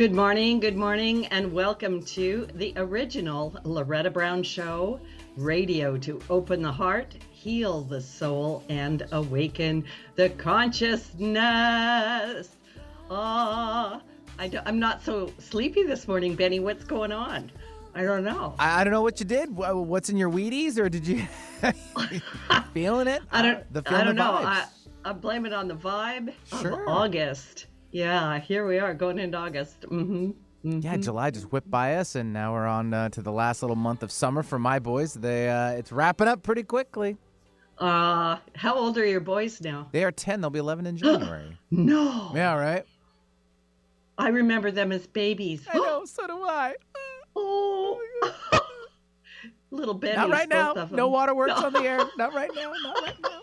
Good morning, good morning, and welcome to the original Loretta Brown Show radio to open the heart, heal the soul, and awaken the consciousness. Ah, I am not so sleepy this morning, Benny. What's going on? I don't know. I, I don't know what you did. What's in your Wheaties, or did you feeling it? I don't. I don't know. I, I blame it on the vibe sure. of August. Yeah, here we are going into August. Mm-hmm. Mm-hmm. Yeah, July just whipped by us, and now we're on uh, to the last little month of summer for my boys. They uh, it's wrapping up pretty quickly. Uh, how old are your boys now? They are ten. They'll be eleven in January. no. Yeah, right. I remember them as babies. I know. so do I. Oh. Little Benny. Not right now. No waterworks no. on the air. Not right now. Not right now.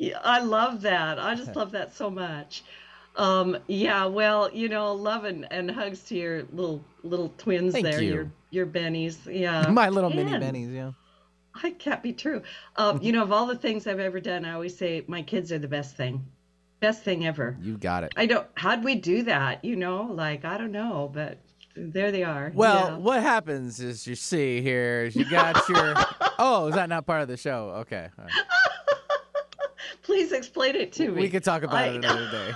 Yeah, I love that. I just love that so much. Um, yeah, well, you know, love and, and hugs to your little little twins Thank there, you. your your bennies. Yeah. My little mini bennies, yeah. I can't be true. Um, you know, of all the things I've ever done, I always say my kids are the best thing. Best thing ever. You got it. I don't how'd we do that? You know, like I don't know, but there they are. Well, yeah. what happens is you see here is you got your Oh, is that not part of the show? Okay. Please explain it to me. We could talk about I... it another day.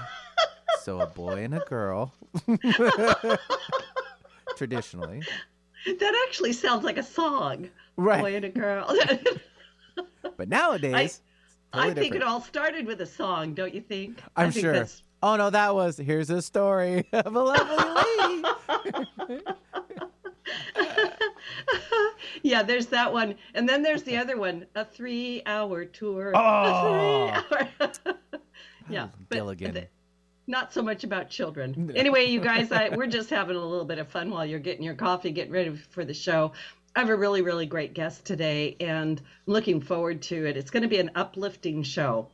so a boy and a girl. Traditionally. That actually sounds like a song. Right. Boy and a girl. but nowadays, I, totally I think it all started with a song, don't you think? I'm think sure. That's... Oh no, that was here's a story of a lovely lady. yeah, there's that one, and then there's the other one, a three-hour tour. Oh, three-hour... yeah, Gilligan. not so much about children. Anyway, you guys, I, we're just having a little bit of fun while you're getting your coffee, getting ready for the show. I have a really, really great guest today, and I'm looking forward to it. It's going to be an uplifting show.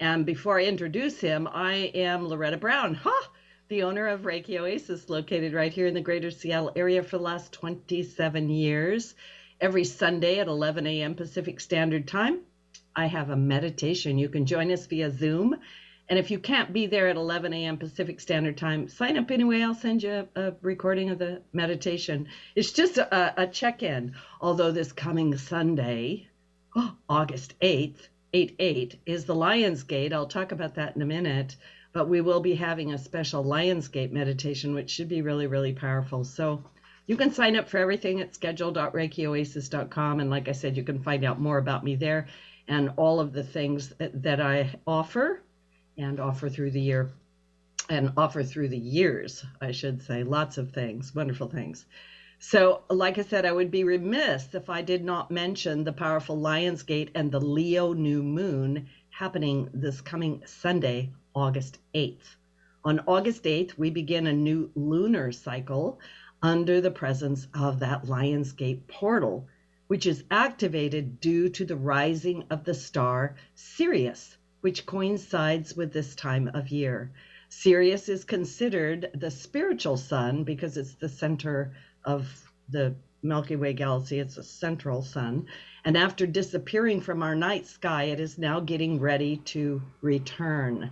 And before I introduce him, I am Loretta Brown. Huh? The owner of Reiki Oasis, located right here in the greater Seattle area for the last 27 years. Every Sunday at 11 a.m. Pacific Standard Time, I have a meditation. You can join us via Zoom. And if you can't be there at 11 a.m. Pacific Standard Time, sign up anyway. I'll send you a, a recording of the meditation. It's just a, a check in. Although this coming Sunday, August 8th, 8 8, is the Lion's Gate. I'll talk about that in a minute but we will be having a special Lionsgate meditation, which should be really, really powerful. So you can sign up for everything at schedule.reikioasis.com. And like I said, you can find out more about me there and all of the things that, I offer and offer through the year and offer through the years, I should say. Lots of things, wonderful things. So, like I said, I would be remiss if I did not mention the powerful Lionsgate and the Leo new moon happening this coming Sunday, August 8th. On August 8th, we begin a new lunar cycle under the presence of that Lionsgate portal, which is activated due to the rising of the star Sirius, which coincides with this time of year. Sirius is considered the spiritual sun because it's the center of the Milky Way galaxy. It's a central sun. And after disappearing from our night sky, it is now getting ready to return.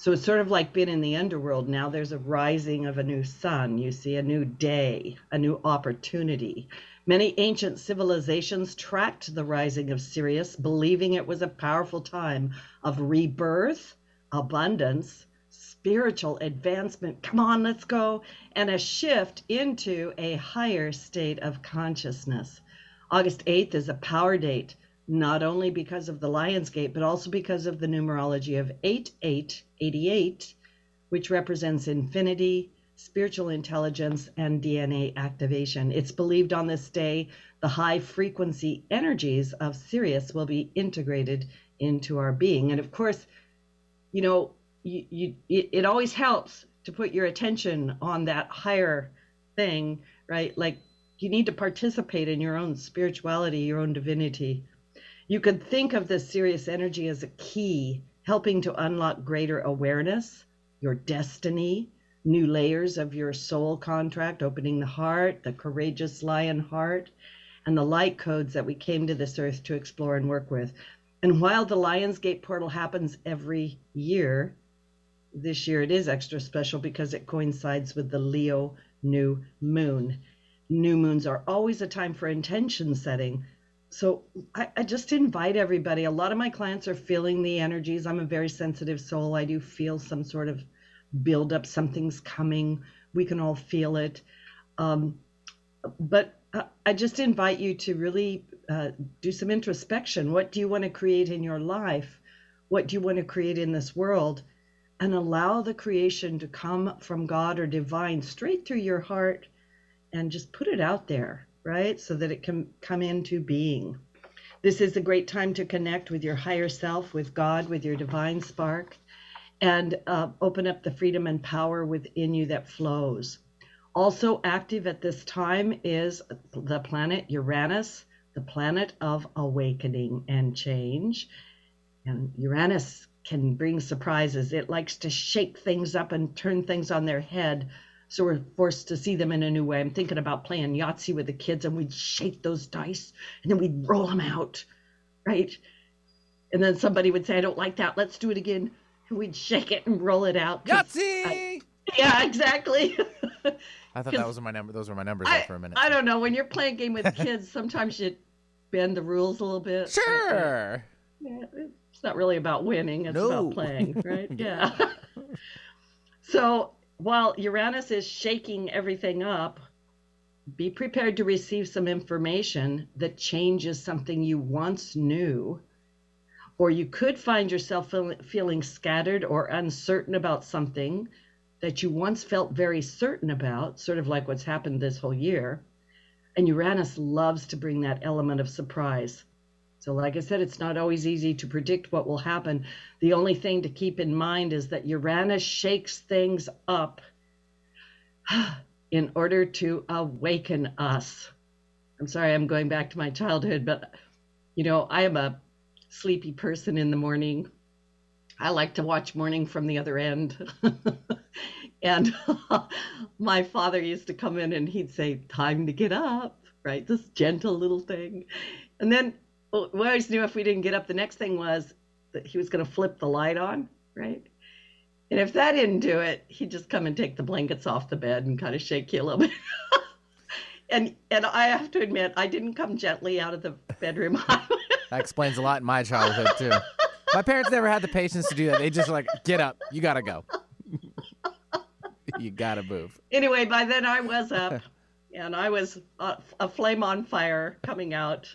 So it's sort of like being in the underworld. Now there's a rising of a new sun. You see a new day, a new opportunity. Many ancient civilizations tracked the rising of Sirius, believing it was a powerful time of rebirth, abundance, spiritual advancement. Come on, let's go. And a shift into a higher state of consciousness. August 8th is a power date, not only because of the Lion's Gate, but also because of the numerology of 88 88, which represents infinity, spiritual intelligence, and DNA activation. It's believed on this day the high frequency energies of Sirius will be integrated into our being. And of course, you know, you, you, it always helps to put your attention on that higher thing, right? Like you need to participate in your own spirituality, your own divinity. You could think of this Sirius energy as a key helping to unlock greater awareness, your destiny, new layers of your soul contract, opening the heart, the courageous lion heart, and the light codes that we came to this earth to explore and work with. And while the Lion's Gate portal happens every year, this year it is extra special because it coincides with the Leo new moon. New moons are always a time for intention setting. So I, I, just invite everybody. A lot of my clients are feeling the energies. I'm a very sensitive soul. I do feel some sort of build up. Something's coming. We can all feel it. Um, but I just invite you to really uh, do some introspection. What do you want to create in your life? What do you want to create in this world? And allow the creation to come from God or divine straight through your heart and just put it out there, right? So that it can come into being. This is a great time to connect with your higher self, with God, with your divine spark, and uh, open up the freedom and power within you that flows. Also active at this time is the planet Uranus, the planet of awakening and change. And Uranus can bring surprises. It likes to shake things up and turn things on their head. So we're forced to see them in a new way. I'm thinking about playing Yahtzee with the kids and we'd shake those dice and then we'd roll them out, right? And then somebody would say, I don't like that. Let's do it again. And we'd shake it and roll it out. Yahtzee! I, yeah, exactly. I thought that was my number. Those were my numbers I, for a minute. I don't know. When you're playing a game with kids, sometimes you bend the rules a little bit. Sure. Yeah, it's not really about winning. It's no. about playing, right? yeah. so while Uranus is shaking everything up, be prepared to receive some information that changes something you once knew. Or you could find yourself feel, feeling scattered or uncertain about something that you once felt very certain about, sort of like what's happened this whole year. And Uranus loves to bring that element of surprise. So, like I said, it's not always easy to predict what will happen. The only thing to keep in mind is that Uranus shakes things up in order to awaken us. I'm sorry, I'm going back to my childhood, but you know, I am a sleepy person in the morning. I like to watch morning from the other end. and my father used to come in and he'd say, Time to get up, right? This gentle little thing. And then we always knew if we didn't get up, the next thing was that he was going to flip the light on, right? And if that didn't do it, he'd just come and take the blankets off the bed and kind of shake you a little bit. and and I have to admit, I didn't come gently out of the bedroom. that explains a lot in my childhood too. My parents never had the patience to do that. They just like, get up, you gotta go. you gotta move. Anyway, by then I was up, and I was a, a flame on fire coming out,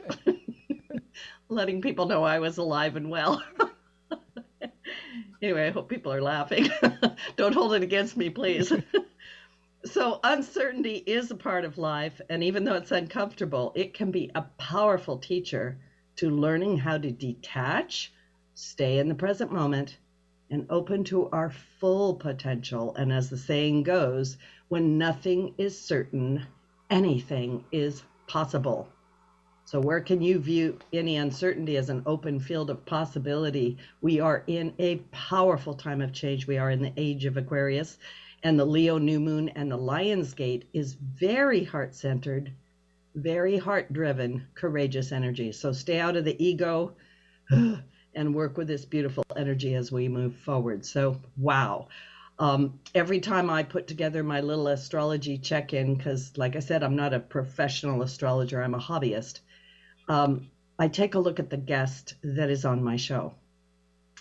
letting people know I was alive and well. anyway, I hope people are laughing. Don't hold it against me, please. so, uncertainty is a part of life, and even though it's uncomfortable, it can be a powerful teacher to learning how to detach stay in the present moment, and open to our full potential. And as the saying goes, when nothing is certain, anything is possible. So, where can you view any uncertainty as an open field of possibility? We are in a powerful time of change. We are in the age of Aquarius, and the Leo new moon and the Lion's Gate is very heart centered, very heart driven, courageous energy. So, stay out of the ego and work with this beautiful energy as we move forward. So, wow. Um, every time I put together my little astrology check in, because like I said, I'm not a professional astrologer, I'm a hobbyist, um, I take a look at the guest that is on my show.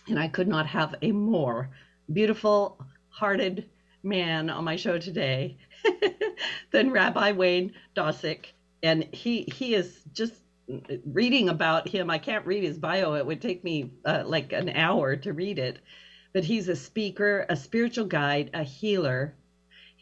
And I could not have a more beautiful hearted man on my show today than Rabbi Wayne Dosick. And he he is just reading about him, I can't read his bio. It would take me uh, like an hour to read it. But he's a speaker, a spiritual guide, a healer.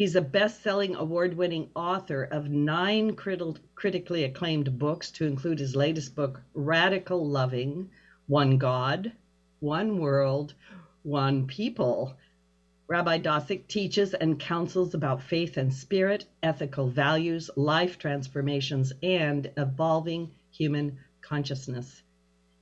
He's a best selling, award winning author of nine crit- critically acclaimed books, to include his latest book, Radical Loving One God, One World, One People. Rabbi Dosick teaches and counsels about faith and spirit, ethical values, life transformations, and evolving human consciousness.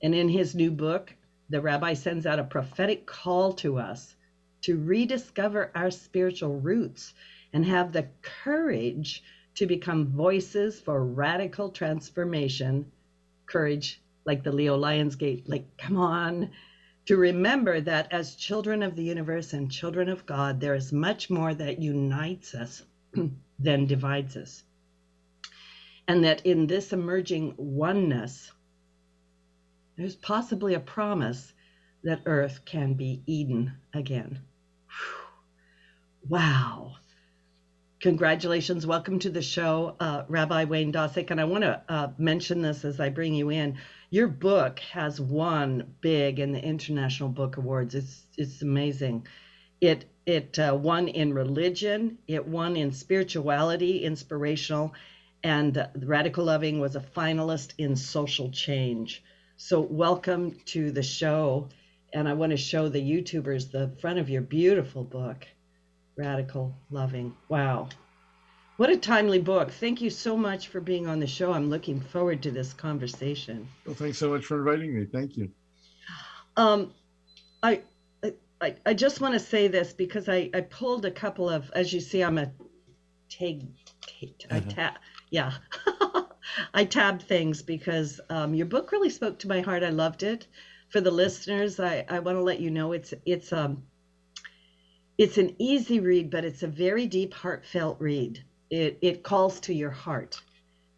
And in his new book, the rabbi sends out a prophetic call to us to rediscover our spiritual roots and have the courage to become voices for radical transformation. Courage, like the Leo Lionsgate, like, come on, to remember that as children of the universe and children of God, there is much more that unites us than divides us. And that in this emerging oneness, there's possibly a promise that earth can be Eden again. Wow. Congratulations. Welcome to the show, uh, Rabbi Wayne Dosick. And I want to uh, mention this as I bring you in. Your book has won big in the International Book Awards. It's, it's amazing. It, it uh, won in religion, it won in spirituality, inspirational, and Radical Loving was a finalist in social change. So, welcome to the show. And I want to show the YouTubers the front of your beautiful book. Radical Loving. Wow. What a timely book. Thank you so much for being on the show. I'm looking forward to this conversation. Well, thanks so much for inviting me. Thank you. Um, I, I, I just want to say this because I, I pulled a couple of, as you see, I'm a tag, I Uh-huh. tab, yeah. I tabbed things because um, your book really spoke to my heart. I loved it. For the listeners, I, I want to let you know it's it's um it's an easy read, but it's a very deep, heartfelt read. It it calls to your heart,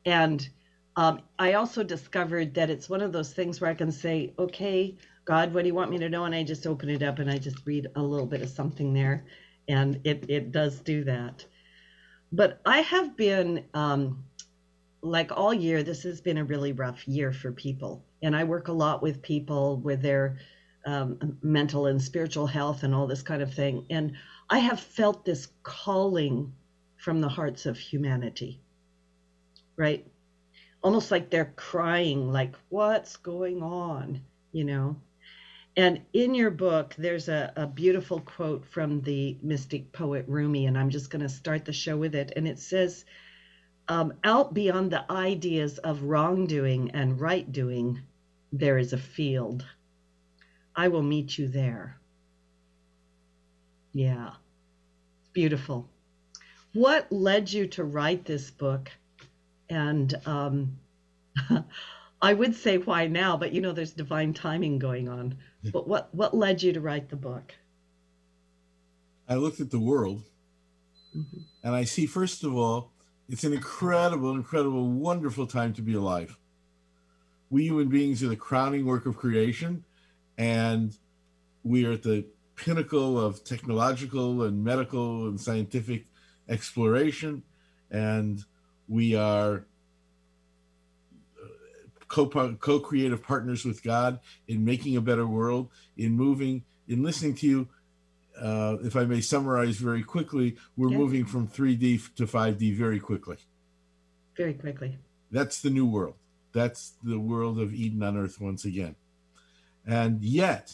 and um, I also discovered that it's one of those things where I can say, "Okay, God, what do you want me to know?" And I just open it up and I just read a little bit of something there, and it it does do that. But I have been um, like all year. This has been a really rough year for people, and I work a lot with people with their um, mental and spiritual health and all this kind of thing. And I have felt this calling from the hearts of humanity, right? Almost like they're crying, like, what's going on, you know? And in your book, there's a, a beautiful quote from the mystic poet Rumi, and I'm just going to start the show with it. And it says, um, Out beyond the ideas of wrongdoing and right doing, there is a field. I will meet you there. Yeah, beautiful. What led you to write this book? And um, I would say why now, but you know, there's divine timing going on. But what what led you to write the book? I looked at the world Mhm. and I see, first of all, it's an incredible, incredible, wonderful time to be alive. We human beings are the crowning work of creation, and we are at the pinnacle of technological and medical and scientific exploration, and we are uh, co- co-creative partners with God in making a better world, in moving, in listening to you. Uh, if I may summarize very quickly, we're Yeah. moving from 3D to 5D very quickly. Very quickly. That's the new world. That's the world of Eden on earth once again. And yet,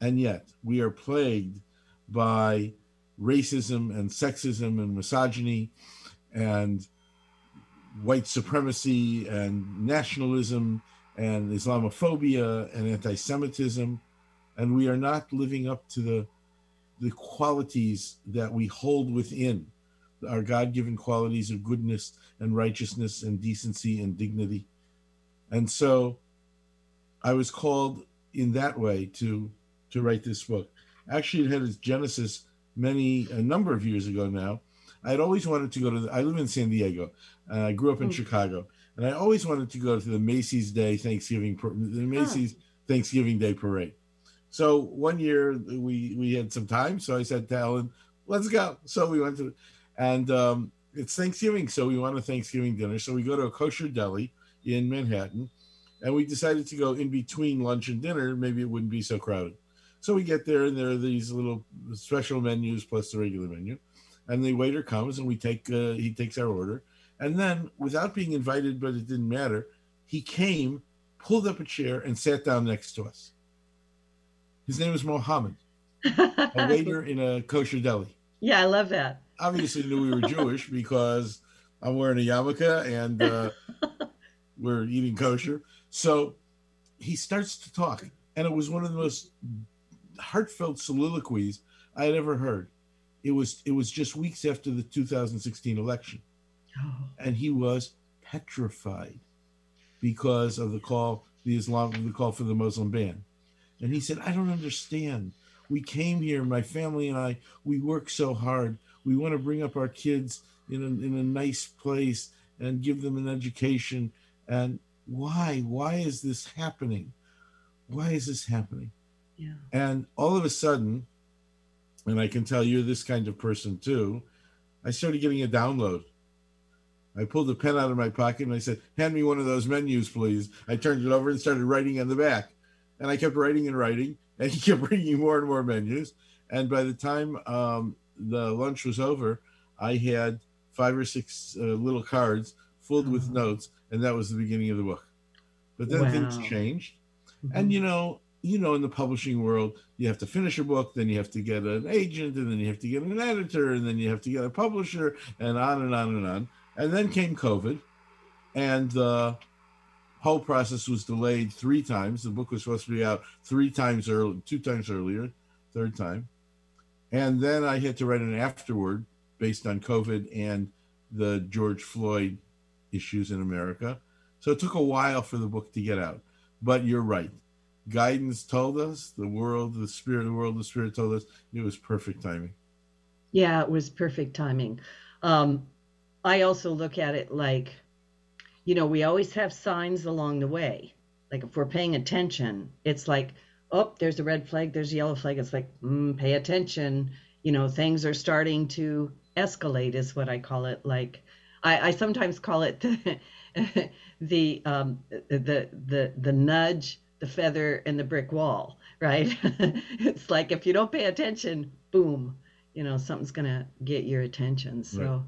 and yet, we are plagued by racism and sexism and misogyny and white supremacy and nationalism and Islamophobia and anti Semitism. And we are not living up to the, the qualities that we hold within our God given qualities of goodness and righteousness and decency and dignity. And so I was called in that way to to write this book. Actually, it had its genesis many a number of years ago now. I had always wanted to go to. The, I live in San Diego. Uh, I grew up in Hmm. Chicago, and I always wanted to go to the Macy's Day Thanksgiving the Macy's Thanksgiving Day parade. So one year we we had some time, so I said to Ellen, "Let's go." So we went to, and um, it's Thanksgiving, so we want a Thanksgiving dinner. So we go to a kosher deli in Manhattan, and we decided to go in between lunch and dinner. Maybe it wouldn't be so crowded. So we get there, and there are these little special menus plus the regular menu, and the waiter comes, and we take uh, he takes our order, and then without being invited, but it didn't matter, he came, pulled up a chair, and sat down next to us. His name was Mohammed, a waiter in a kosher deli. yeah, I love that. Obviously knew we were Jewish because I'm wearing a yarmulke and uh, we're eating kosher. So he starts to talk, and it was one of the most heartfelt soliloquies I had ever heard. It was it was just weeks after the 2016 election, and he was petrified because of the call the Islam the call for the Muslim ban, And he said, I don't understand. We came here, my family and I, we work so hard. We want to bring up our kids in a, in a nice place and give them an education. And why? Why is this happening? Why is this happening? Yeah. And all of a sudden, and I can tell you're this kind of person too, I started getting a download. I pulled a pen out of my pocket and I said, Hand me one of those menus, please. I turned it over and started writing on the back. And I kept writing and writing, and he kept bringing more and more menus. And by the time um, the lunch was over, I had five or six uh, little cards filled with Oh. notes, and that was the beginning of the book. But then Wow. things changed. Mm-hmm. And you know, you know, in the publishing world, you have to finish a book, then you have to get an agent, and then you have to get an editor, and then you have to get a publisher, and on and on and on. And then came COVID, and the whole process was delayed three times. The book was supposed to be out three times early, two times earlier, third time. And then I had to write an afterword based on COVID and the George Floyd issues in America. So it took a while for the book to get out. But you're right. Guidance told us, the world, the spirit, the world, the spirit told us it was perfect timing. Yeah, it was perfect timing. Um, I also look at it like, you know, we always have signs along the way. Like if we're paying attention, it's like, oh, there's a red flag, there's a yellow flag. It's like, mm, pay attention. You know, things are starting to escalate, is what I call it. Like, I, I sometimes call it the the um, the the the nudge, the feather, and the brick wall. Right? it's like if you don't pay attention, boom, you know something's gonna get your attention so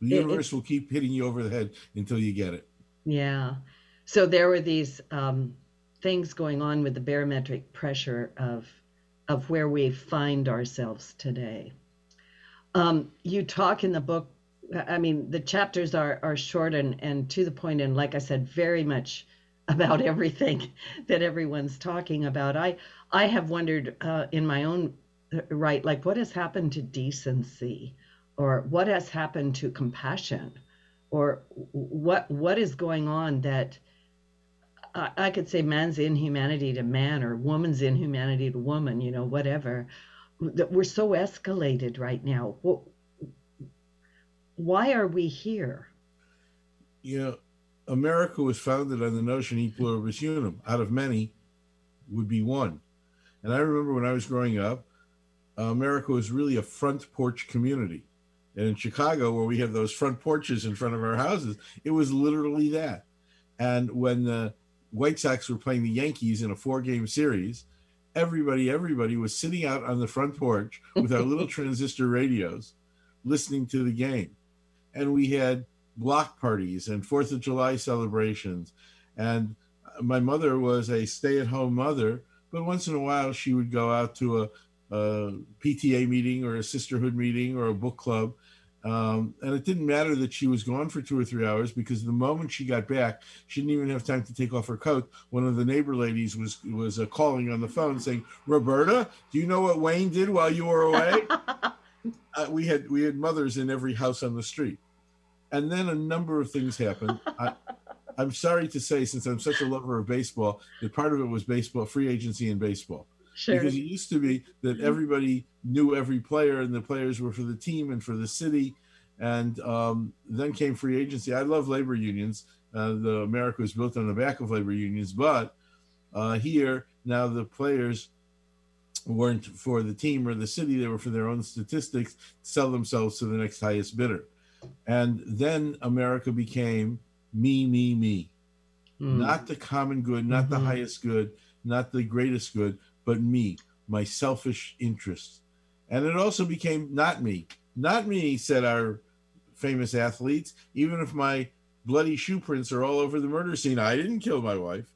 The It- universe will keep hitting you over the head until you get it. yeah so there were these um, things going on with the barometric pressure of of where we find ourselves today um, you talk in the book i mean the chapters are are short and and to the point and like i said very much about everything that everyone's talking about. I i have wondered uh, in my own right like what has happened to decency? Or what has happened to compassion? Or what what is going on that I, I could say man's inhumanity to man or woman's inhumanity to woman you know whatever that we're so escalated right now why are we here You know, America was founded on the notion e pluribus unum, out of many would be one. And I remember when I was growing up, uh, America was really a front porch community. And in Chicago, where we have those front porches in front of our houses, it was literally that. And when the White Sox were playing the Yankees in a four game series, everybody, everybody was sitting out on the front porch with our little transistor radios listening to the game. And we had block parties and Fourth of July celebrations. And my mother was a stay at home mother, but once in a while she would go out to a, a PTA meeting or a sisterhood meeting or a book club. Um, and it didn't matter that she was gone for two or three hours because the moment she got back, she didn't even have time to take off her coat. One of the neighbor ladies was was uh, calling on the phone saying, "Roberta, do you know what Wayne did while you were away?" uh, we had we had mothers in every house on the street, and then a number of things happened. I, I'm sorry to say, since I'm such a lover of baseball, that part of it was baseball, free agency in baseball. sure Because it used to be that everybody knew every player, and the players were for the team and for the city. And um, then came free agency. I love labor unions. Uh, the America was built on the back of labor unions, but uh, here now the players weren't for the team or the city; they were for their own statistics, sell themselves to the next highest bidder. And then America became me, me, me Mm. not the common good, not the Mhm. highest good, not the greatest good, but me, my selfish interests. And it also became not me. Not me, said our famous athletes. Even if my bloody shoe prints are all over the murder scene, I didn't kill my wife.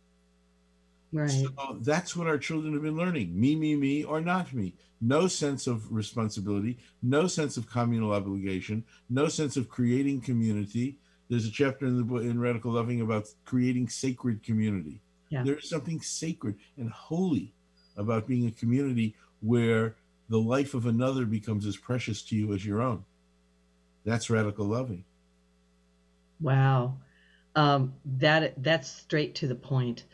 Right So that's what our children have been learning me, me, me, or not me. No sense of responsibility, no sense of communal obligation, no sense of creating community. There's a chapter in the book in Radical Loving about creating sacred community. Yeah. There's something sacred and holy about being a community where the life of another becomes as precious to you as your own. That's radical loving. Wow, um, that that's straight to the point.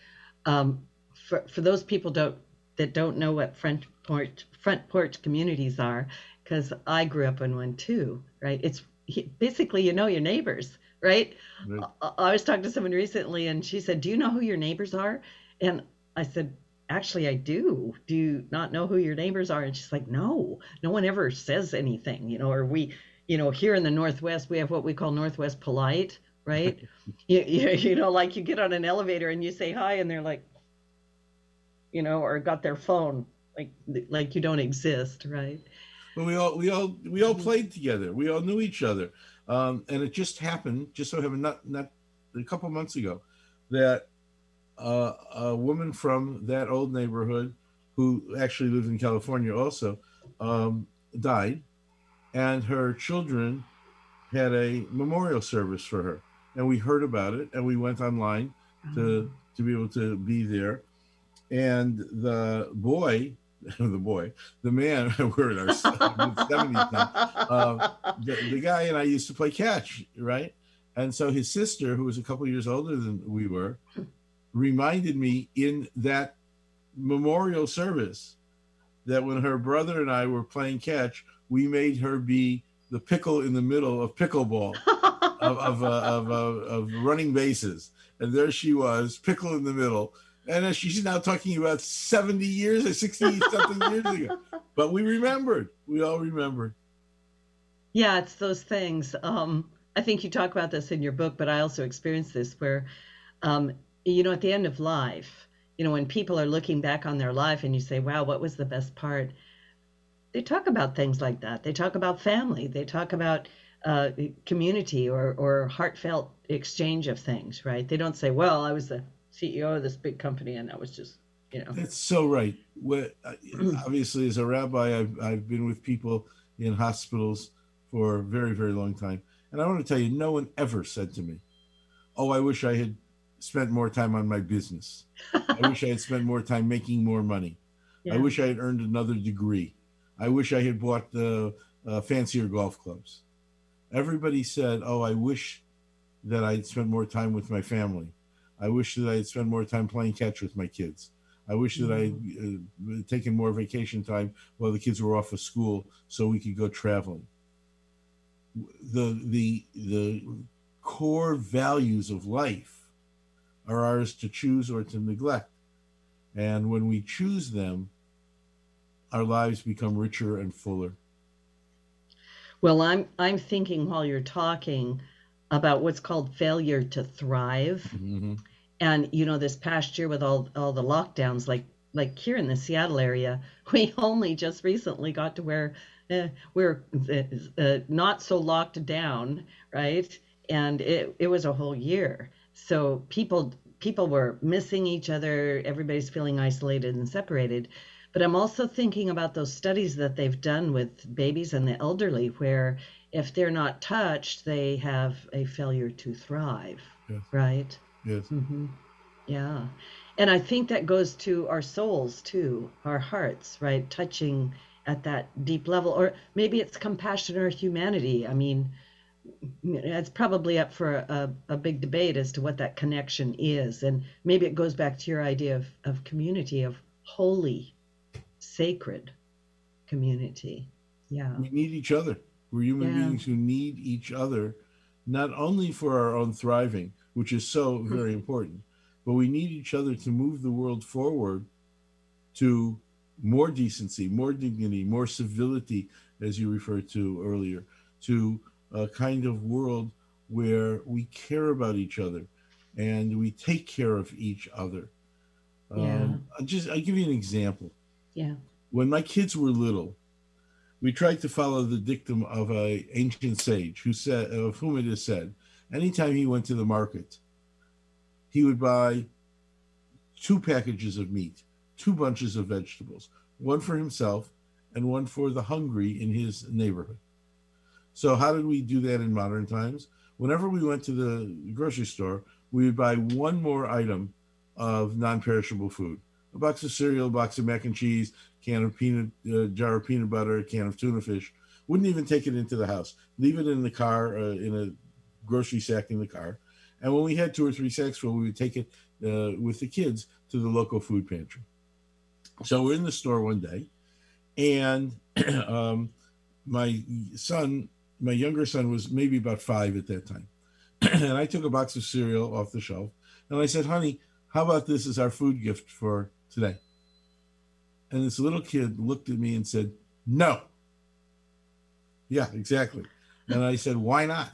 Um, for for those people don't that don't know what front porch front porch communities are because I grew up in one too, right? It's basically you know your neighbors, right? right? I, I was talking to someone recently and she said, "Do you know who your neighbors are?" And I said, actually i do do you not know who your neighbors are and she's like no no one ever says anything you know or we you know here in the northwest we have what we call northwest polite right? You, you, you know like you get on an elevator and you say hi and they're like you know or got their phone like like you don't exist right? But we all we all we all played together. We all knew each other. Um, and it just happened just so happened not not a couple months ago that uh, a woman from that old neighborhood who actually lived in California also um, died, and her children had a memorial service for her, and we heard about it, and we went online to mm-hmm. to be able to be there, and the boy. the boy, the man, we're in our 70s now. Uh, the, the guy and I used to play catch, right? And so his sister, who was a couple years older than we were, reminded me in that memorial service that when her brother and I were playing catch, we made her be the pickle in the middle of pickleball of of, uh, of, uh, of running bases, and there she was, pickle in the middle. And she's now talking about 70 years or 60 something years ago. But we remembered. We all remembered. Yeah, it's those things. Um, I think you talk about this in your book, but I also experienced this where um, you know, at the end of life, you know, when people are looking back on their life and you say, wow, what was the best part? They talk about things like that. They talk about family. They talk about uh, community or, or heartfelt exchange of things, right? They don't say, well, I was the CEO of this big company and that was just, you know. That's so right. What, uh, obviously, as a rabbi, I've, I've been with people in hospitals for a very, very long time. And I want to tell you, no one ever said to me, oh, I wish I had spent more time on my business. I wish I had spent more time making more money. Yeah. I wish I had earned another degree. I wish I had bought the uh, fancier golf clubs. Everybody said, "Oh, I wish that I'd spent more time with my family. I wish that I'd spent more time playing catch with my kids. I wish that mm-hmm. I'd uh, taken more vacation time while the kids were off of school so we could go traveling." The the the core values of life are ours to choose or to neglect. And when we choose them, our lives become richer and fuller. Well, I'm I'm thinking while you're talking about what's called failure to thrive. Mm-hmm. And you know, this past year with all all the lockdowns, like like here in the Seattle area, we only just recently got to where uh, we're uh, uh, not so locked down, right? And it, it was a whole year so people people were missing each other everybody's feeling isolated and separated but i'm also thinking about those studies that they've done with babies and the elderly where if they're not touched they have a failure to thrive yes. right yes mm-hmm. yeah and i think that goes to our souls too our hearts right touching at that deep level or maybe it's compassion or humanity i mean it's probably up for a, a big debate as to what that connection is. And maybe it goes back to your idea of, of community, of holy, sacred community. Yeah. We need each other. We're human yeah. beings who need each other, not only for our own thriving, which is so very important, but we need each other to move the world forward to more decency, more dignity, more civility, as you referred to earlier, to a kind of world where we care about each other and we take care of each other. Yeah. Um, just I'll give you an example. Yeah. When my kids were little, we tried to follow the dictum of a ancient sage who said of whom it is said, anytime he went to the market, he would buy two packages of meat, two bunches of vegetables, one for himself and one for the hungry in his neighborhood. So how did we do that in modern times? Whenever we went to the grocery store, we would buy one more item of non-perishable food: a box of cereal, a box of mac and cheese, can of peanut, uh, jar of peanut butter, a can of tuna fish. Wouldn't even take it into the house. Leave it in the car uh, in a grocery sack in the car. And when we had two or three sacks full, we would take it uh, with the kids to the local food pantry. So we're in the store one day, and um, my son, my younger son, was maybe about five at that time, and I took a box of cereal off the shelf, and I said, "Honey, how about this as our food gift for today?" And this little kid looked at me and said, "No." Yeah, exactly. And I said, "Why not?"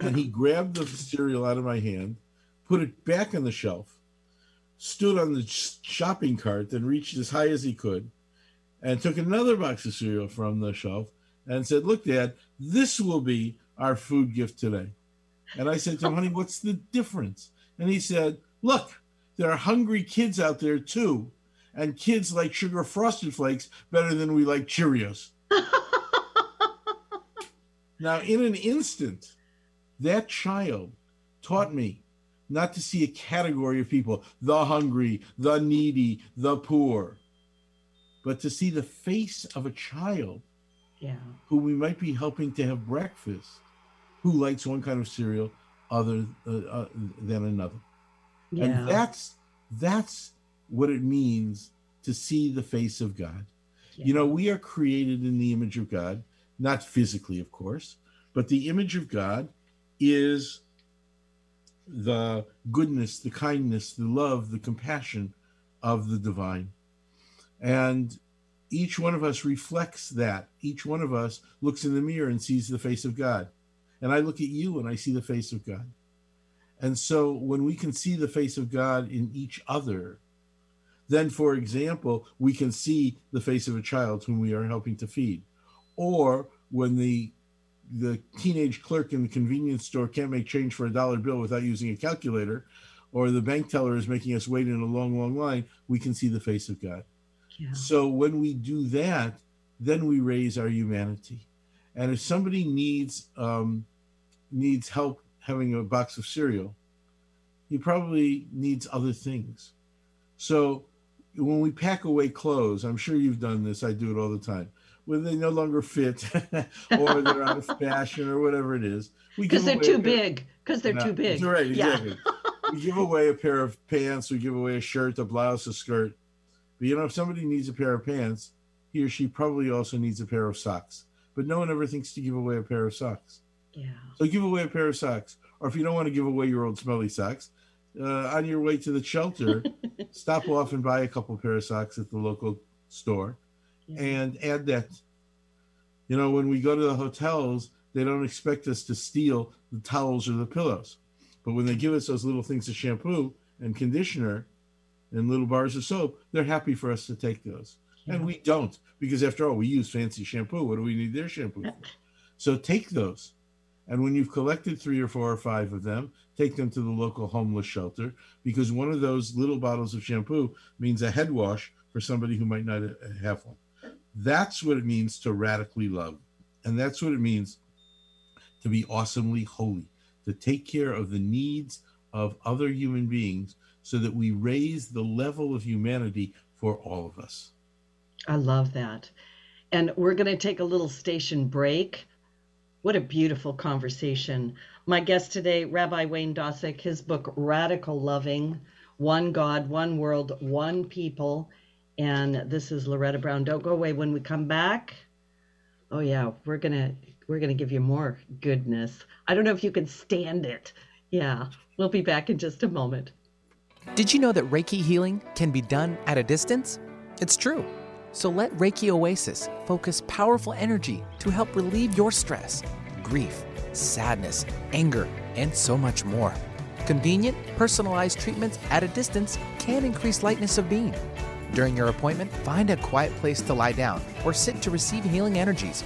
And he grabbed the cereal out of my hand, put it back on the shelf, stood on the shopping cart, then reached as high as he could, and took another box of cereal from the shelf and said, Look, Dad, this will be our food gift today. And I said to him, Honey, what's the difference? And he said, Look, there are hungry kids out there too, and kids like sugar frosted flakes better than we like Cheerios. now, in an instant, that child taught me not to see a category of people, the hungry, the needy, the poor, but to see the face of a child yeah. who we might be helping to have breakfast, who likes one kind of cereal other uh, uh, than another. Yeah. And that's that's what it means to see the face of God. Yeah. You know, we are created in the image of God, not physically, of course, but the image of God is the goodness, the kindness, the love, the compassion of the divine. And each one of us reflects that. Each one of us looks in the mirror and sees the face of God. And I look at you and I see the face of God. And so when we can see the face of God in each other, then, for example, we can see the face of a child whom we are helping to feed. Or when the the teenage clerk in the convenience store can't make change for a dollar bill without using a calculator, or the bank teller is making us wait in a long, long line, we can see the face of God. Yeah. So when we do that, then we raise our humanity. And if somebody needs um, needs help having a box of cereal, he probably needs other things. So when we pack away clothes, I'm sure you've done this. I do it all the time. When they no longer fit, or they're out of fashion, or whatever it is, Because they're too big. Because they're Yeah, too big. Right, Yeah. exactly. we give away a pair of pants, we give away a shirt, a blouse, a skirt. But you know, if somebody needs a pair of pants, he or she probably also needs a pair of socks. But no one ever thinks to give away a pair of socks. Yeah. So give away a pair of socks. Or if you don't want to give away your old smelly socks, uh, on your way to the shelter, stop off and buy a couple pair of socks at the local store Yeah. and add that. You know, when we go to the hotels, they don't expect us to steal the towels or the pillows. But when they give us those little things of shampoo and conditioner and little bars of soap, they're happy for us to take those. And we don't, because after all, we use fancy shampoo. What do we need their shampoo for? So take those. And when you've collected three or four or five of them, take them to the local homeless shelter because one of those little bottles of shampoo means a head wash for somebody who might not have one. That's what it means to radically love. And that's what it means to be awesomely holy, to take care of the needs of other human beings so that we raise the level of humanity for all of us. I love that. And we're going to take a little station break. What a beautiful conversation. My guest today, Rabbi Wayne Dosick, his book, Radical Loving One God, One World, One People. And this is Loretta Brown. Don't go away when we come back. Oh yeah, we're gonna we're gonna give you more goodness. I don't know if you can stand it. Yeah, we'll be back in just a moment. Did you know that Reiki healing can be done at a distance? It's true. So let Reiki Oasis focus powerful energy to help relieve your stress, grief, sadness, anger, and so much more. Convenient, personalized treatments at a distance can increase lightness of being. During your appointment, find a quiet place to lie down or sit to receive healing energies.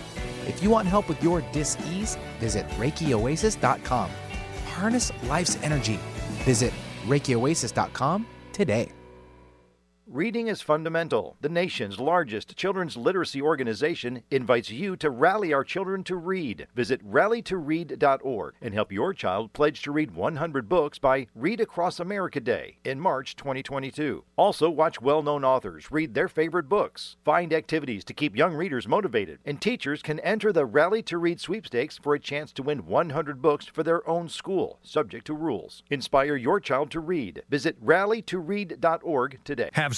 If you want help with your dis-ease, visit ReikiOasis.com. Harness life's energy. Visit ReikiOasis.com today. Reading is fundamental. The nation's largest children's literacy organization invites you to rally our children to read. Visit rallytoread.org and help your child pledge to read 100 books by Read Across America Day in March 2022. Also, watch well known authors read their favorite books. Find activities to keep young readers motivated, and teachers can enter the Rally to Read sweepstakes for a chance to win 100 books for their own school, subject to rules. Inspire your child to read. Visit rallytoread.org today. Have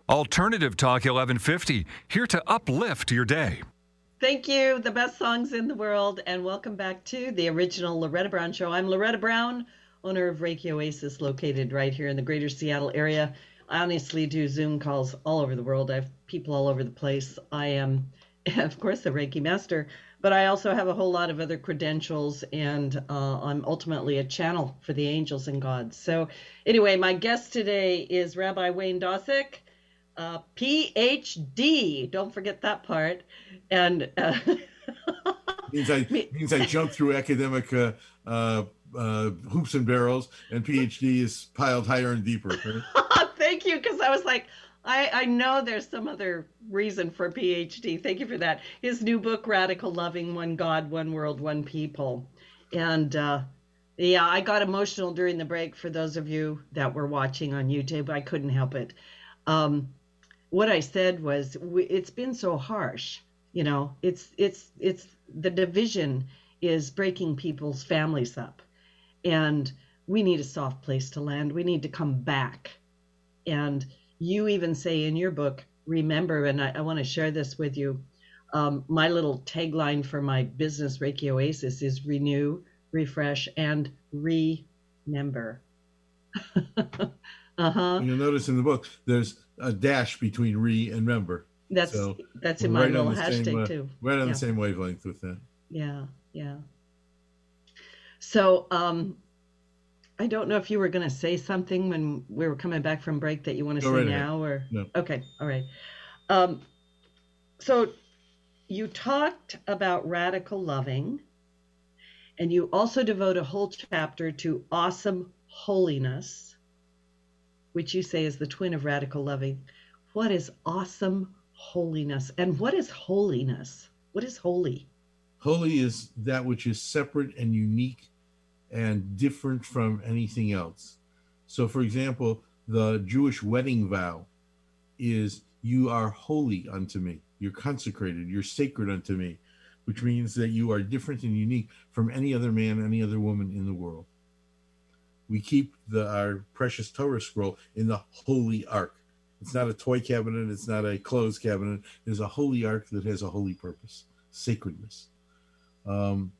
Alternative Talk 1150, here to uplift your day. Thank you, the best songs in the world, and welcome back to the original Loretta Brown Show. I'm Loretta Brown, owner of Reiki Oasis, located right here in the greater Seattle area. I honestly do Zoom calls all over the world. I have people all over the place. I am, of course, a Reiki master, but I also have a whole lot of other credentials, and uh, I'm ultimately a channel for the angels and gods. So, anyway, my guest today is Rabbi Wayne Dosick uh, PhD. Don't forget that part. And uh, means I means I jumped through academic uh, uh, uh, hoops and barrels, and PhD is piled higher and deeper. Right? Thank you, because I was like, I, I know there's some other reason for PhD. Thank you for that. His new book, Radical Loving One God, One World, One People. And uh, yeah, I got emotional during the break for those of you that were watching on YouTube. I couldn't help it. Um, what I said was it's been so harsh. You know, it's it's it's the division is breaking people's families up, and we need a soft place to land. We need to come back. And you even say in your book, remember, and I, I want to share this with you. Um, my little tagline for my business, Reiki Oasis, is renew, refresh, and remember. uh-huh. You'll notice in the book there's a dash between re and member. That's so that's in my right little hashtag same, uh, too. Right on yeah. the same wavelength with that. Yeah, yeah. So um I don't know if you were going to say something when we were coming back from break that you want to Go say right now ahead. or no. okay, all right. Um so you talked about radical loving and you also devote a whole chapter to awesome holiness which you say is the twin of radical loving. What is awesome holiness? And what is holiness? What is holy? Holy is that which is separate and unique and different from anything else. So, for example, the Jewish wedding vow is you are holy unto me. You're consecrated. You're sacred unto me, which means that you are different and unique from any other man, any other woman in the world we keep the, our precious Torah scroll in the holy ark. It's not a toy cabinet, it's not a clothes cabinet. It's a holy ark that has a holy purpose, sacredness. Um,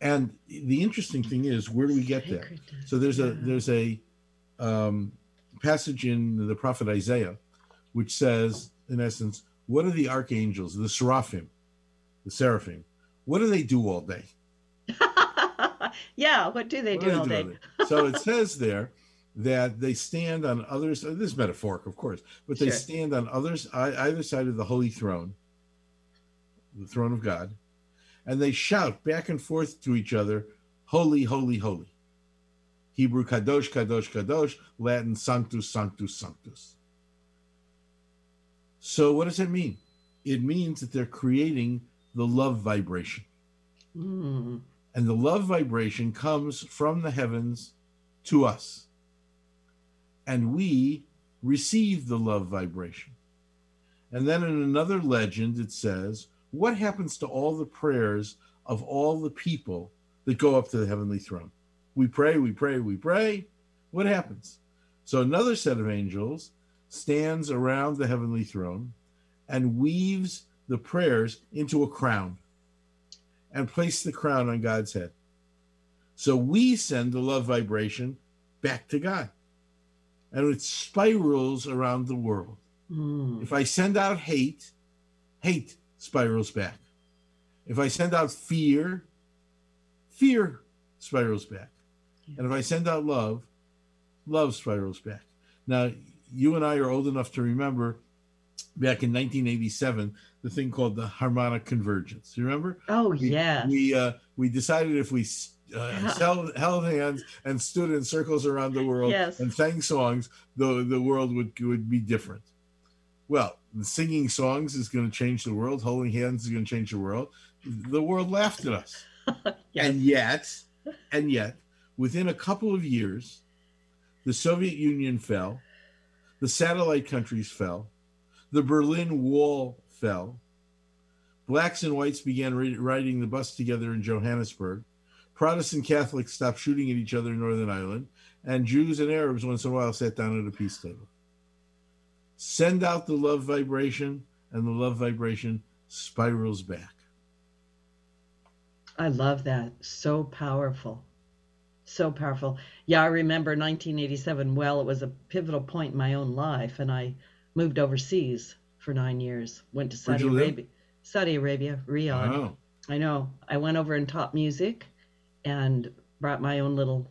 and the interesting thing is, where do we get there? So there's yeah. a there's a um, passage in the prophet Isaiah, which says, in essence, what are the archangels, the seraphim, the seraphim? What do they do all day? yeah, what do they what do, all day? so it says there that they stand on others. This is metaphoric, of course, but they sure. stand on others either side of the holy throne, the throne of God, and they shout back and forth to each other, "Holy, holy, holy." Hebrew kadosh, kadosh, kadosh. Latin sanctus, sanctus, sanctus. So what does it mean? It means that they're creating the love vibration. Mm. And the love vibration comes from the heavens to us. And we receive the love vibration. And then in another legend, it says, What happens to all the prayers of all the people that go up to the heavenly throne? We pray, we pray, we pray. What happens? So another set of angels stands around the heavenly throne and weaves the prayers into a crown and place the crown on God's head. So we send the love vibration back to God. And it spirals around the world. Mm. If I send out hate, hate spirals back. If I send out fear, fear spirals back. Yeah. And if I send out love, love spirals back. Now, you and I are old enough to remember back in 1987 the thing called the harmonic convergence. You remember? Oh yeah. We uh, we decided if we uh, held, held hands and stood in circles around the world yes. and sang songs, the the world would would be different. well, singing songs is going to change the world. Holding hands is going to change the world. The world laughed at us. Yes. And yet, and yet, within a couple of years, the Soviet Union fell, the satellite countries fell, the Berlin Wall fell, blacks and whites began ri- riding the bus together in Johannesburg, Protestant Catholics stopped shooting at each other in Northern Ireland, and Jews and Arabs once in a while sat down at a peace table. Send out the love vibration, and the love vibration spirals back. I love that. So powerful. So powerful. Yeah, I remember 1987 well. It was a pivotal point in my own life, and I moved overseas for nine years. Went to Saudi you live? Arabia. Saudi Arabia, Riyadh. Wow. I know. I went over and taught music and brought my own little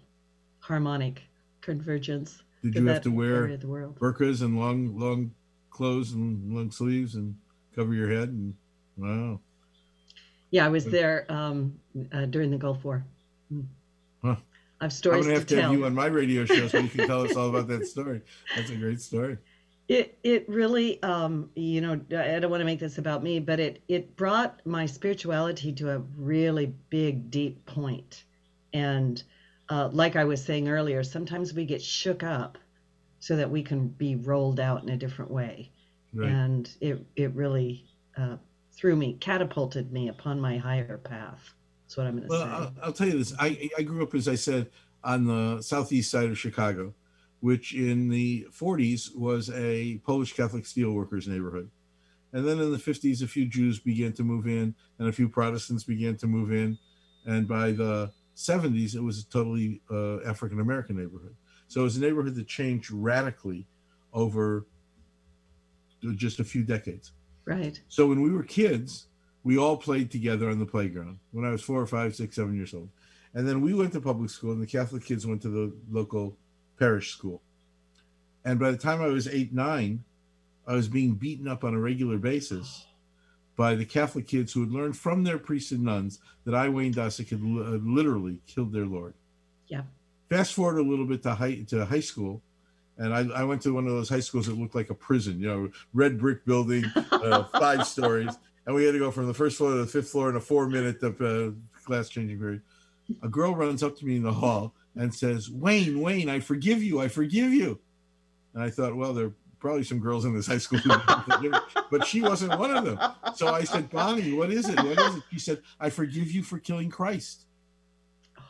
harmonic convergence. Did you have to wear area of the world. burqas and long long clothes and long sleeves and cover your head and wow Yeah, I was there um, uh, during the Gulf War. Mm. Huh. I have i'm gonna have to to tell. have you on my radio show so you can tell us all about that story that's a great story It it really um you know I don't want to make this about me, but it it brought my spirituality to a really big deep point, and uh, like I was saying earlier, sometimes we get shook up so that we can be rolled out in a different way, right. And it it really uh, threw me catapulted me upon my higher path. That's what I'm going to well say. I'll, I'll tell you this. I, I grew up as i said on the southeast side of chicago which in the 40s was a polish catholic steelworkers neighborhood and then in the 50s a few jews began to move in and a few protestants began to move in and by the 70s it was a totally uh, african american neighborhood so it was a neighborhood that changed radically over just a few decades right. so when we were kids, we all played together on the playground when I was four or five, six, seven years old. And then we went to public school, and the Catholic kids went to the local parish school. And by the time I was eight, nine, I was being beaten up on a regular basis by the Catholic kids who had learned from their priests and nuns that I, Wayne Dosick, had had literally killed their Lord. Yeah. Fast forward a little bit to high to high school, and I, I went to one of those high schools that looked like a prison. You know, red brick building, uh, five stories, and we had to go from the first floor to the fifth floor in a four-minute uh, class changing period. A girl runs up to me in the hall and says, "Wayne, Wayne, I forgive you. I forgive you." And I thought, well, there are probably some girls in this high school, but she wasn't one of them. So I said, "Bonnie, what is it? What is it?" She said, "I forgive you for killing Christ."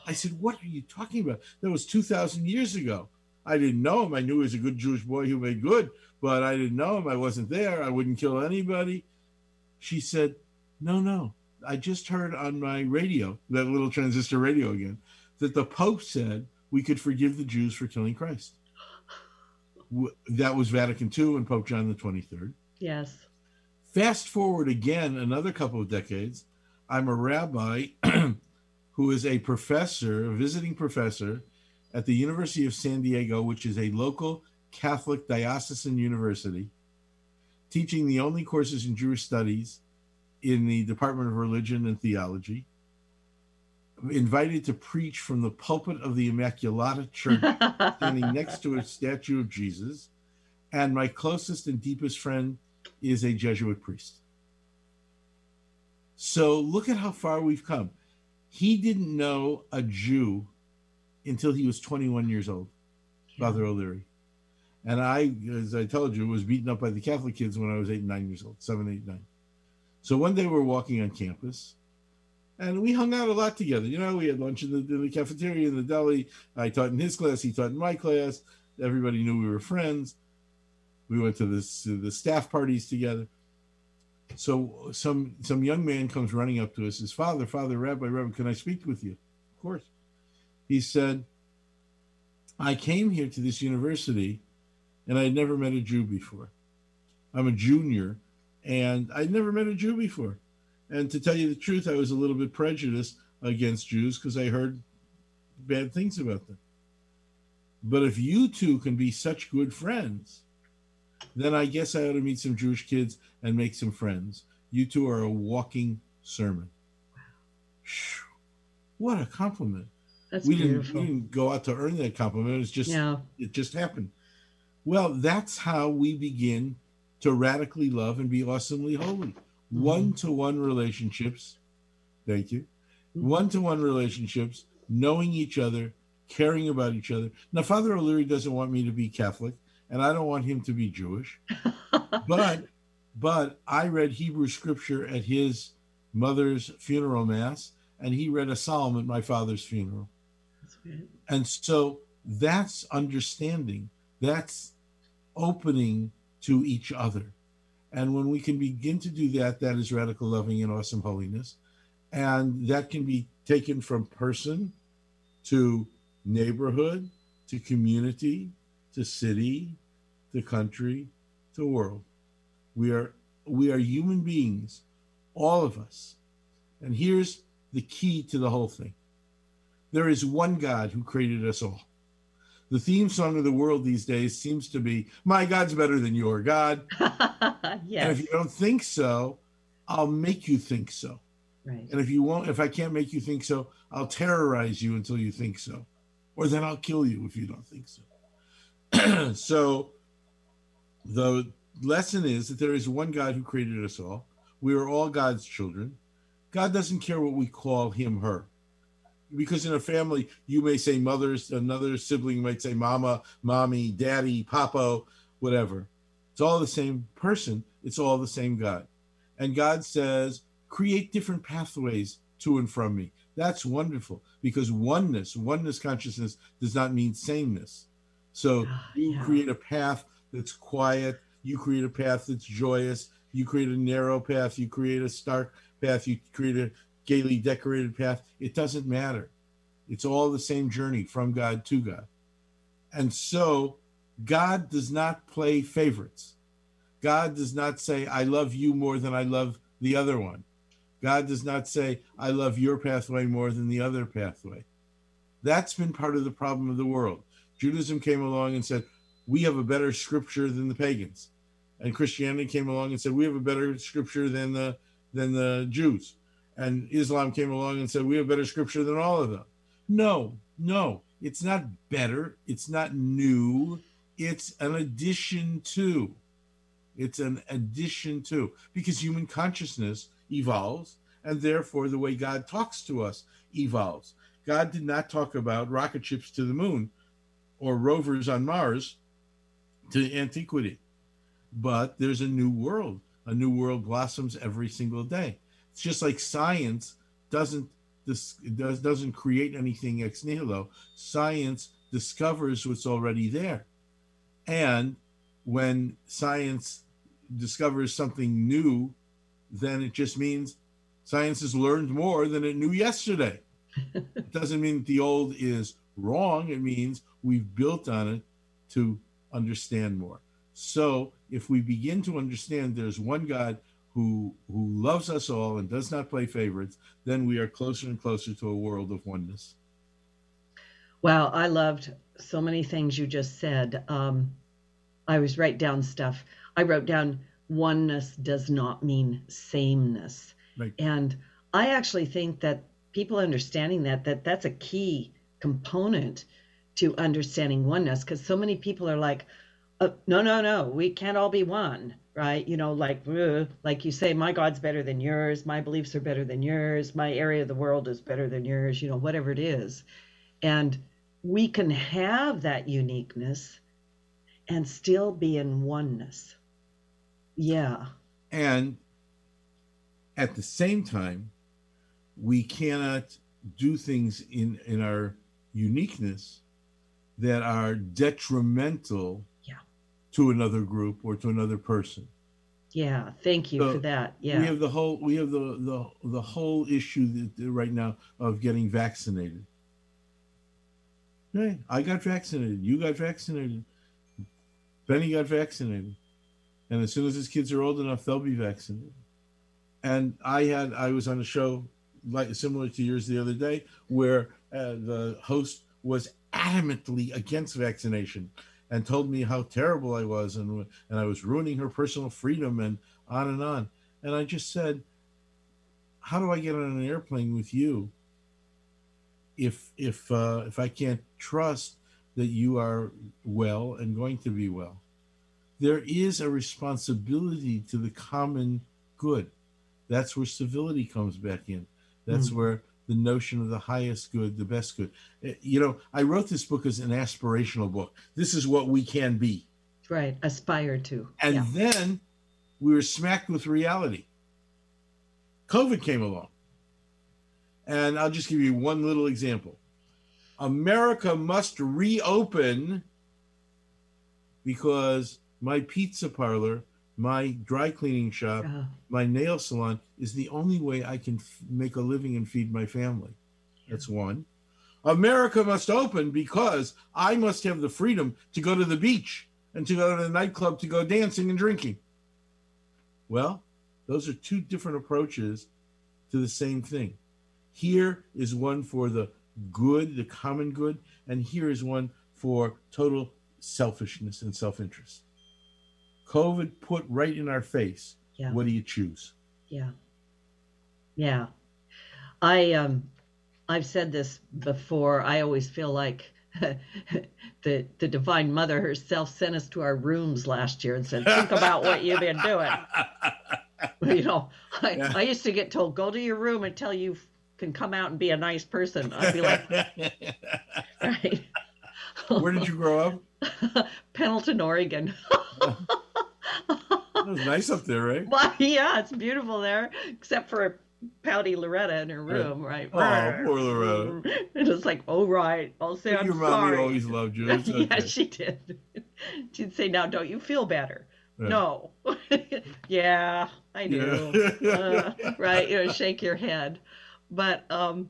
I said, "What are you talking about? That was two thousand years ago." I didn't know him. I knew he was a good Jewish boy who made good, but I didn't know him. I wasn't there. I wouldn't kill anybody. She said, No, no. I just heard on my radio, that little transistor radio again, that the Pope said we could forgive the Jews for killing Christ. That was Vatican II and Pope John the 23rd. Yes. Fast forward again another couple of decades, I'm a rabbi who is a professor, a visiting professor at the University of San Diego, which is a local Catholic diocesan university, teaching the only courses in Jewish studies in the Department of Religion and Theology. Invited to preach from the pulpit of the Immaculata Church, standing next to a statue of Jesus. And my closest and deepest friend is a Jesuit priest. So look at how far we've come. He didn't know a Jew until he was 21 years old, Father O'Leary. And I, as I told you, was beaten up by the Catholic kids when I was eight and nine years old, seven, eight, nine. So one day we're walking on campus and we hung out a lot together. You know, we had lunch in the, in the cafeteria, in the deli. I taught in his class, he taught in my class. Everybody knew we were friends. We went to this to the staff parties together. So some some young man comes running up to us. His father, Father Rabbi, Rabbi, can I speak with you? Of course. He said, I came here to this university and I'd never met a Jew before. I'm a junior and I'd never met a Jew before. And to tell you the truth, I was a little bit prejudiced against Jews because I heard bad things about them. But if you two can be such good friends, then I guess I ought to meet some Jewish kids and make some friends. You two are a walking sermon. Phew. What a compliment. That's we didn't, beautiful. we didn't go out to earn that compliment. It's just yeah. it just happened. Well, that's how we begin to radically love and be awesomely holy. One to one relationships, thank you. One to one relationships, knowing each other, caring about each other. Now, Father O'Leary doesn't want me to be Catholic, and I don't want him to be Jewish. but but I read Hebrew scripture at his mother's funeral mass, and he read a psalm at my father's funeral. And so that's understanding. That's opening to each other. And when we can begin to do that, that is radical loving and awesome holiness. And that can be taken from person to neighborhood to community to city to country to world. We are we are human beings, all of us. And here's the key to the whole thing. There is one God who created us all. The theme song of the world these days seems to be, My God's better than your God. yes. And if you don't think so, I'll make you think so. right. And if you won't, if I can't make you think so, I'll terrorize you until you think so. Or then I'll kill you if you don't think so. so the lesson is that there is one God who created us all. We are all God's children. God doesn't care what we call him, her. Because in a family, you may say mothers, another sibling might say mama, mommy, daddy, papa, whatever. It's all the same person. It's all the same God. And God says, create different pathways to and from me. That's wonderful because oneness, oneness consciousness does not mean sameness. So Ah, you yeah. create a path that's quiet, you create a path that's joyous, you create a narrow path, you create a stark path, you create a gaily decorated path. It doesn't matter. It's all the same journey from God to God. And so God does not play favorites. God does not say, I love you more than I love the other one. God does not say, I love your pathway more than the other pathway. That's been part of the problem of the world. Judaism came along and said, We have a better scripture than the pagans. And Christianity came along and said, We have a better scripture than the than the Jews. And Islam came along and said, We have better scripture than all of them. No, no, it's not better. It's not new. It's an addition to. It's an addition to. Because human consciousness evolves, and therefore the way God talks to us evolves. God did not talk about rocket ships to the moon or rovers on Mars to antiquity. But there's a new world. A new world blossoms every single day. It's just like science doesn't this does doesn't create anything ex nihilo. Science discovers what's already there. And when science discovers something new, then it just means science has learned more than it knew yesterday. it doesn't mean the old is wrong. It means we've built on it to understand more. So if we begin to understand there's one God who who loves us all and does not play favorites, then we are closer and closer to a world of oneness. Wow, I loved so many things you just said. Um, I was write down stuff. I wrote down oneness does not mean sameness. Right. And I actually think that people understanding that that that's a key component to understanding oneness because so many people are like uh, no no no we can't all be one right? You know like like you say my god's better than yours. My beliefs are better than yours. My area of the world is better than yours you know whatever it is. And we can have that uniqueness and still be in oneness. Yeah. And at the same time, we cannot do things in in our uniqueness that are detrimental. To another group or to another person. yeah thank you So, for that yeah We have the whole we have the the, the whole issue that, right now of getting vaccinated. Hey, I got vaccinated. You got vaccinated. Benny got vaccinated, and as soon as his kids are old enough, they'll be vaccinated. And I had I was on a show like similar to yours the other day where uh, the host was adamantly against vaccination and told me how terrible I was and and I was ruining her personal freedom and on and on. And I just said, how do I get on an airplane with you if if uh, if I can't trust that you are well and going to be well? there is a responsibility to the common good. That's where civility comes back in. That's mm. where the notion of the highest good, the best good. Eh, you know, I wrote this book as an aspirational book. This is what we can be. Right, aspire to. And yeah. then we were smacked with reality. COVID came along. And I'll just give you one little example. America must reopen because my pizza parlor, my dry cleaning shop, uh-huh. my nail salon is the only way I can f- make a living and feed my family. That's one. America must open because I must have the freedom to go to the beach and to go to the nightclub to go dancing and drinking. Well, those are two different approaches to the same thing. Here is one for the good, the common good, and here is one for total selfishness and self interest. COVID put right in our face. Yeah. What do you choose? Yeah. Yeah. I um I've said this before. I always feel like the the divine mother herself sent us to our rooms last year and said, "Think about what you've been doing." you know, I, yeah. I used to get told, "Go to your room until you can come out and be a nice person." I'd be like, "Right." Where did you grow up? Pendleton, Oregon. It was nice up there, right? Well, yeah, it's beautiful there, except for pouty Loretta in her room, right? Oh, poor Loretta. And it's like, oh, right. I'll say I'm Your sorry. always loved you. Okay. yeah, she did. She'd say, now, don't you feel better? No. yeah, I do. Yeah. uh, right. You know, shake your head. But, um,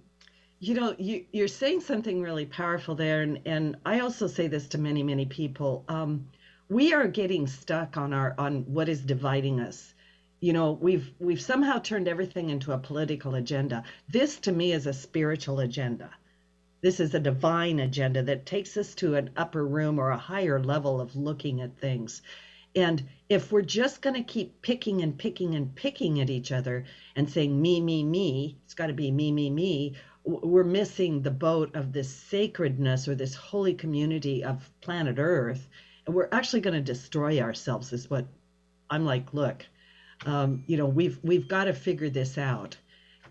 you know, you, you're saying something really powerful there. And, and I also say this to many, many people. Um, we are getting stuck on our on what is dividing us. You know we've we've somehow turned everything into a political agenda. This to me is a spiritual agenda. This is a divine agenda that takes us to an upper room or a higher level of looking at things. And if we're just going to keep picking and picking and picking at each other and saying me me me it's got to be me me me we're missing the boat of this sacredness or this holy community of planet earth we're actually going to destroy ourselves is what i'm like look um, you know we've we've got to figure this out.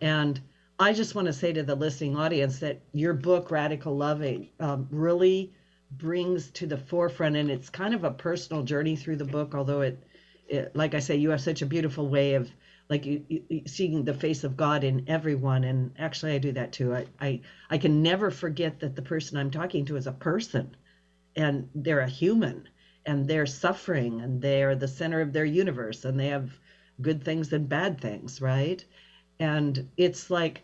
And i just want to say to the listening audience that your book radical loving um, really brings to the forefront and it's kind of a personal journey through the book although it, it like i say you have such a beautiful way of like you, you, seeing the face of god in everyone and actually i do that too. I, I i can never forget that the person i'm talking to is a person and they're a human and they're suffering and they're the center of their universe and they have good things and bad things, right? And it's like,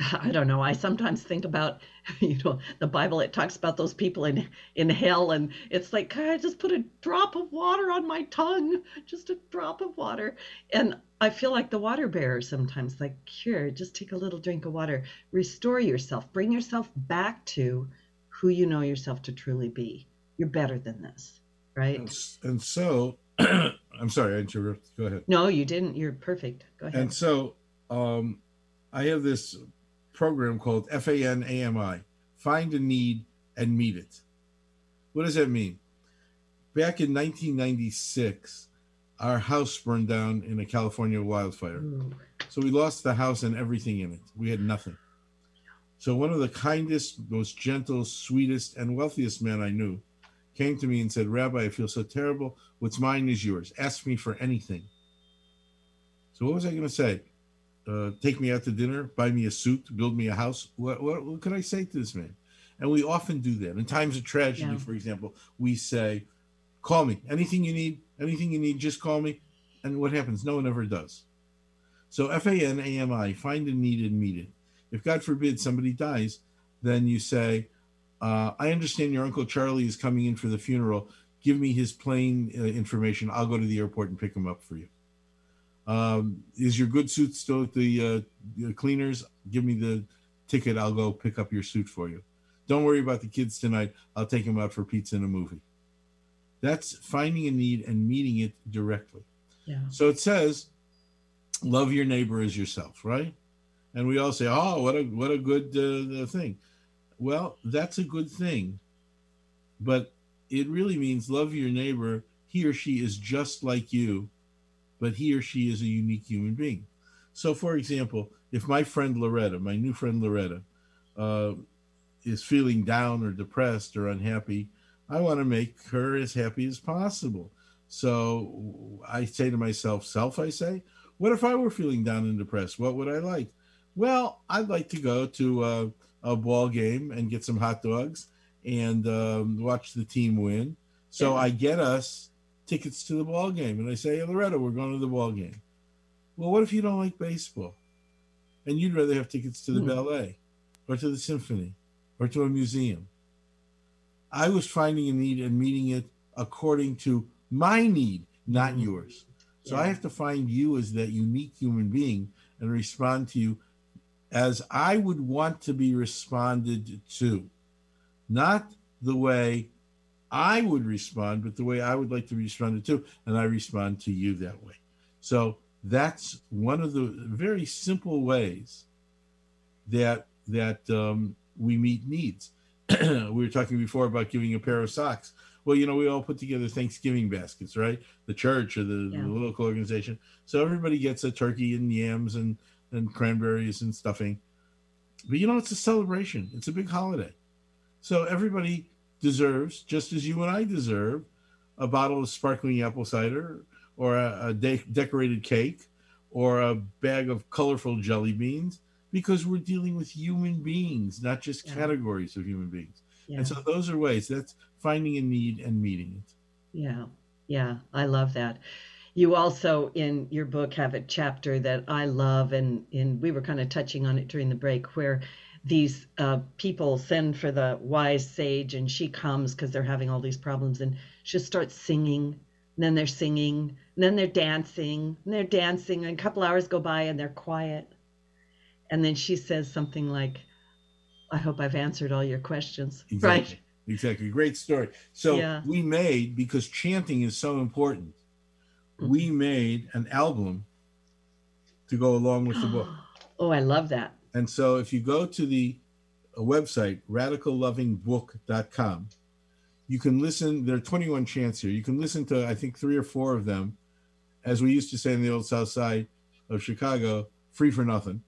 I don't know. I sometimes think about, you know, the Bible. It talks about those people in in hell, and it's like, can I just put a drop of water on my tongue, just a drop of water? And I feel like the water bearer sometimes. Like, here, just take a little drink of water. Restore yourself. Bring yourself back to who you know yourself to truly be. You're better than this, right? And, and so I'm sorry, I interrupted. Go ahead. No, you didn't. You're perfect. Go ahead. And so um, I have this program called FANAMI Find a Need and Meet It. What does that mean? Back in 1996, our house burned down in a California wildfire. Ooh. So we lost the house and everything in it. We had nothing. So one of the kindest, most gentle, sweetest, and wealthiest men I knew came to me and said, Rabbi, I feel so terrible. What's mine is yours. Ask me for anything. So what was I going to say? Uh, take me out to dinner, buy me a suit, build me a house. What, what, what could I say to this man? And we often do that. In times of tragedy, yeah. for example, we say, call me. Anything you need, anything you need, just call me. And what happens? No one ever does. So F A N A M I, find a need and meet it. If God forbid somebody dies, then you say, uh, I understand your uncle Charlie is coming in for the funeral. Give me his plane uh, information. I'll go to the airport and pick him up for you. Um, is your good suit still at the, uh, the cleaners? Give me the ticket. I'll go pick up your suit for you. Don't worry about the kids tonight. I'll take them out for pizza and a movie. That's finding a need and meeting it directly. Yeah. So it says, love your neighbor as yourself, right? And we all say, oh, what a what a good uh, thing. Well, that's a good thing. But it really means love your neighbor. He or she is just like you, but he or she is a unique human being. So, for example, if my friend Loretta, my new friend Loretta, uh, is feeling down or depressed or unhappy, I want to make her as happy as possible. So I say to myself, self, I say, what if I were feeling down and depressed? What would I like? Well, I'd like to go to a, a ball game and get some hot dogs and um, watch the team win. So yeah. I get us tickets to the ball game, and I say, hey, Loretta, we're going to the ball game. Well, what if you don't like baseball, and you'd rather have tickets to the hmm. ballet, or to the symphony, or to a museum? I was finding a need and meeting it according to my need, not mm-hmm. yours. So yeah. I have to find you as that unique human being and respond to you as I would want to be responded to, not the way I would respond, but the way I would like to be responded to, and I respond to you that way. So that's one of the very simple ways that that um, we meet needs. we were talking before about giving a pair of socks. Well, you know, we all put together Thanksgiving baskets, right? The church or the, yeah. the local organization. So everybody gets a turkey and yams and, and cranberries and stuffing. But you know, it's a celebration, it's a big holiday. So everybody deserves, just as you and I deserve, a bottle of sparkling apple cider or a, a de- decorated cake or a bag of colorful jelly beans because we're dealing with human beings, not just yeah. categories of human beings. Yeah. And so those are ways that's finding a need and meeting it. Yeah. Yeah. I love that. You also in your book have a chapter that I love and and we were kind of touching on it during the break where these uh, people send for the wise sage and she comes because they're having all these problems and she starts singing and then they're singing and then they're dancing and they're dancing and a couple hours go by and they're quiet and then she says something like i hope i've answered all your questions exactly. right exactly great story so yeah. we made because chanting is so important. We made an album to go along with the book. Oh i love that. And so if you go to the uh, website radicallovingbook.com you can listen there are 21 chants here. You can listen to i think three or four of them as we used to say in the old south side of chicago free for nothing.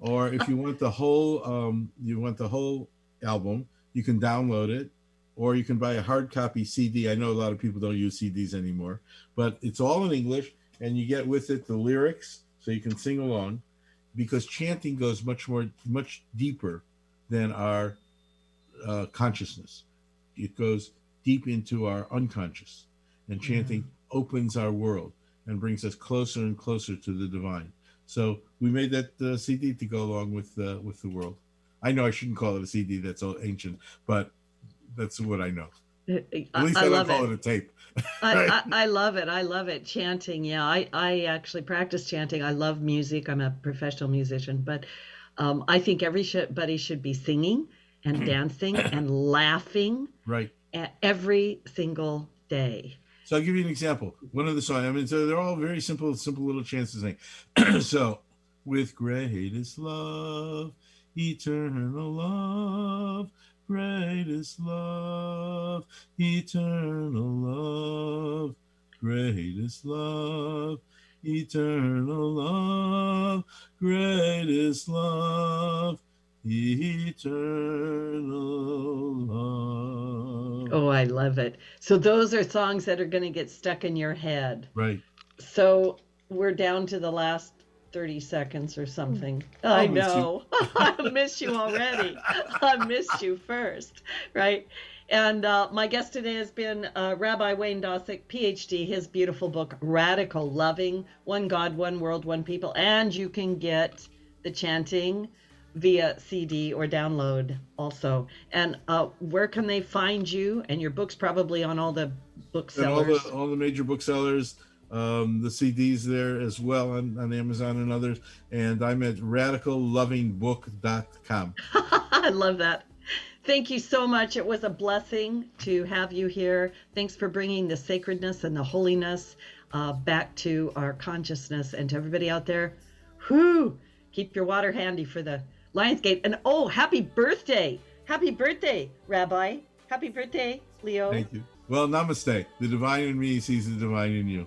Or if you want the whole um, you want the whole album you can download it or you can buy a hard copy cd i know a lot of people don't use cds anymore but it's all in english and you get with it the lyrics so you can sing along because chanting goes much more much deeper than our uh, consciousness it goes deep into our unconscious and chanting mm-hmm. opens our world and brings us closer and closer to the divine so we made that uh, CD to go along with uh, with the world. I know I shouldn't call it a CD; that's all ancient, but that's what I know. Uh, At least I, I, I don't call it. it. a tape. right? I, I, love it. I love it. Chanting, yeah. I, I actually practice chanting. I love music. I'm a professional musician, but um, I think everybody should be singing and dancing and laughing. Right. Every single day. So I'll give you an example. One of the songs, I mean, so they're all very simple, simple little sing. so, with greatest love, eternal love, greatest love, eternal love, greatest love, eternal love, greatest love, eternal love. Oh, I love it. So those are songs that are going to get stuck in your head. Right. So we're down to the last 30 seconds or something. I'll I know. I miss you already. I missed you first, right? And uh, my guest today has been uh, Rabbi Wayne Dosick, PhD, his beautiful book, Radical Loving One God, One World, One People. And you can get the chanting via CD or download also. And uh, where can they find you? And your book's probably on all the booksellers. all the all the major booksellers. Um, the CDs there as well on, on Amazon and others. And I'm at radicallovingbook.com. I love that. Thank you so much. It was a blessing to have you here. Thanks for bringing the sacredness and the holiness uh, back to our consciousness and to everybody out there. Whoo! Keep your water handy for the Lion's Gate. And oh, happy birthday! Happy birthday, Rabbi! Happy birthday! Leo. Thank you. Well, namaste. The divine in me sees the divine in you.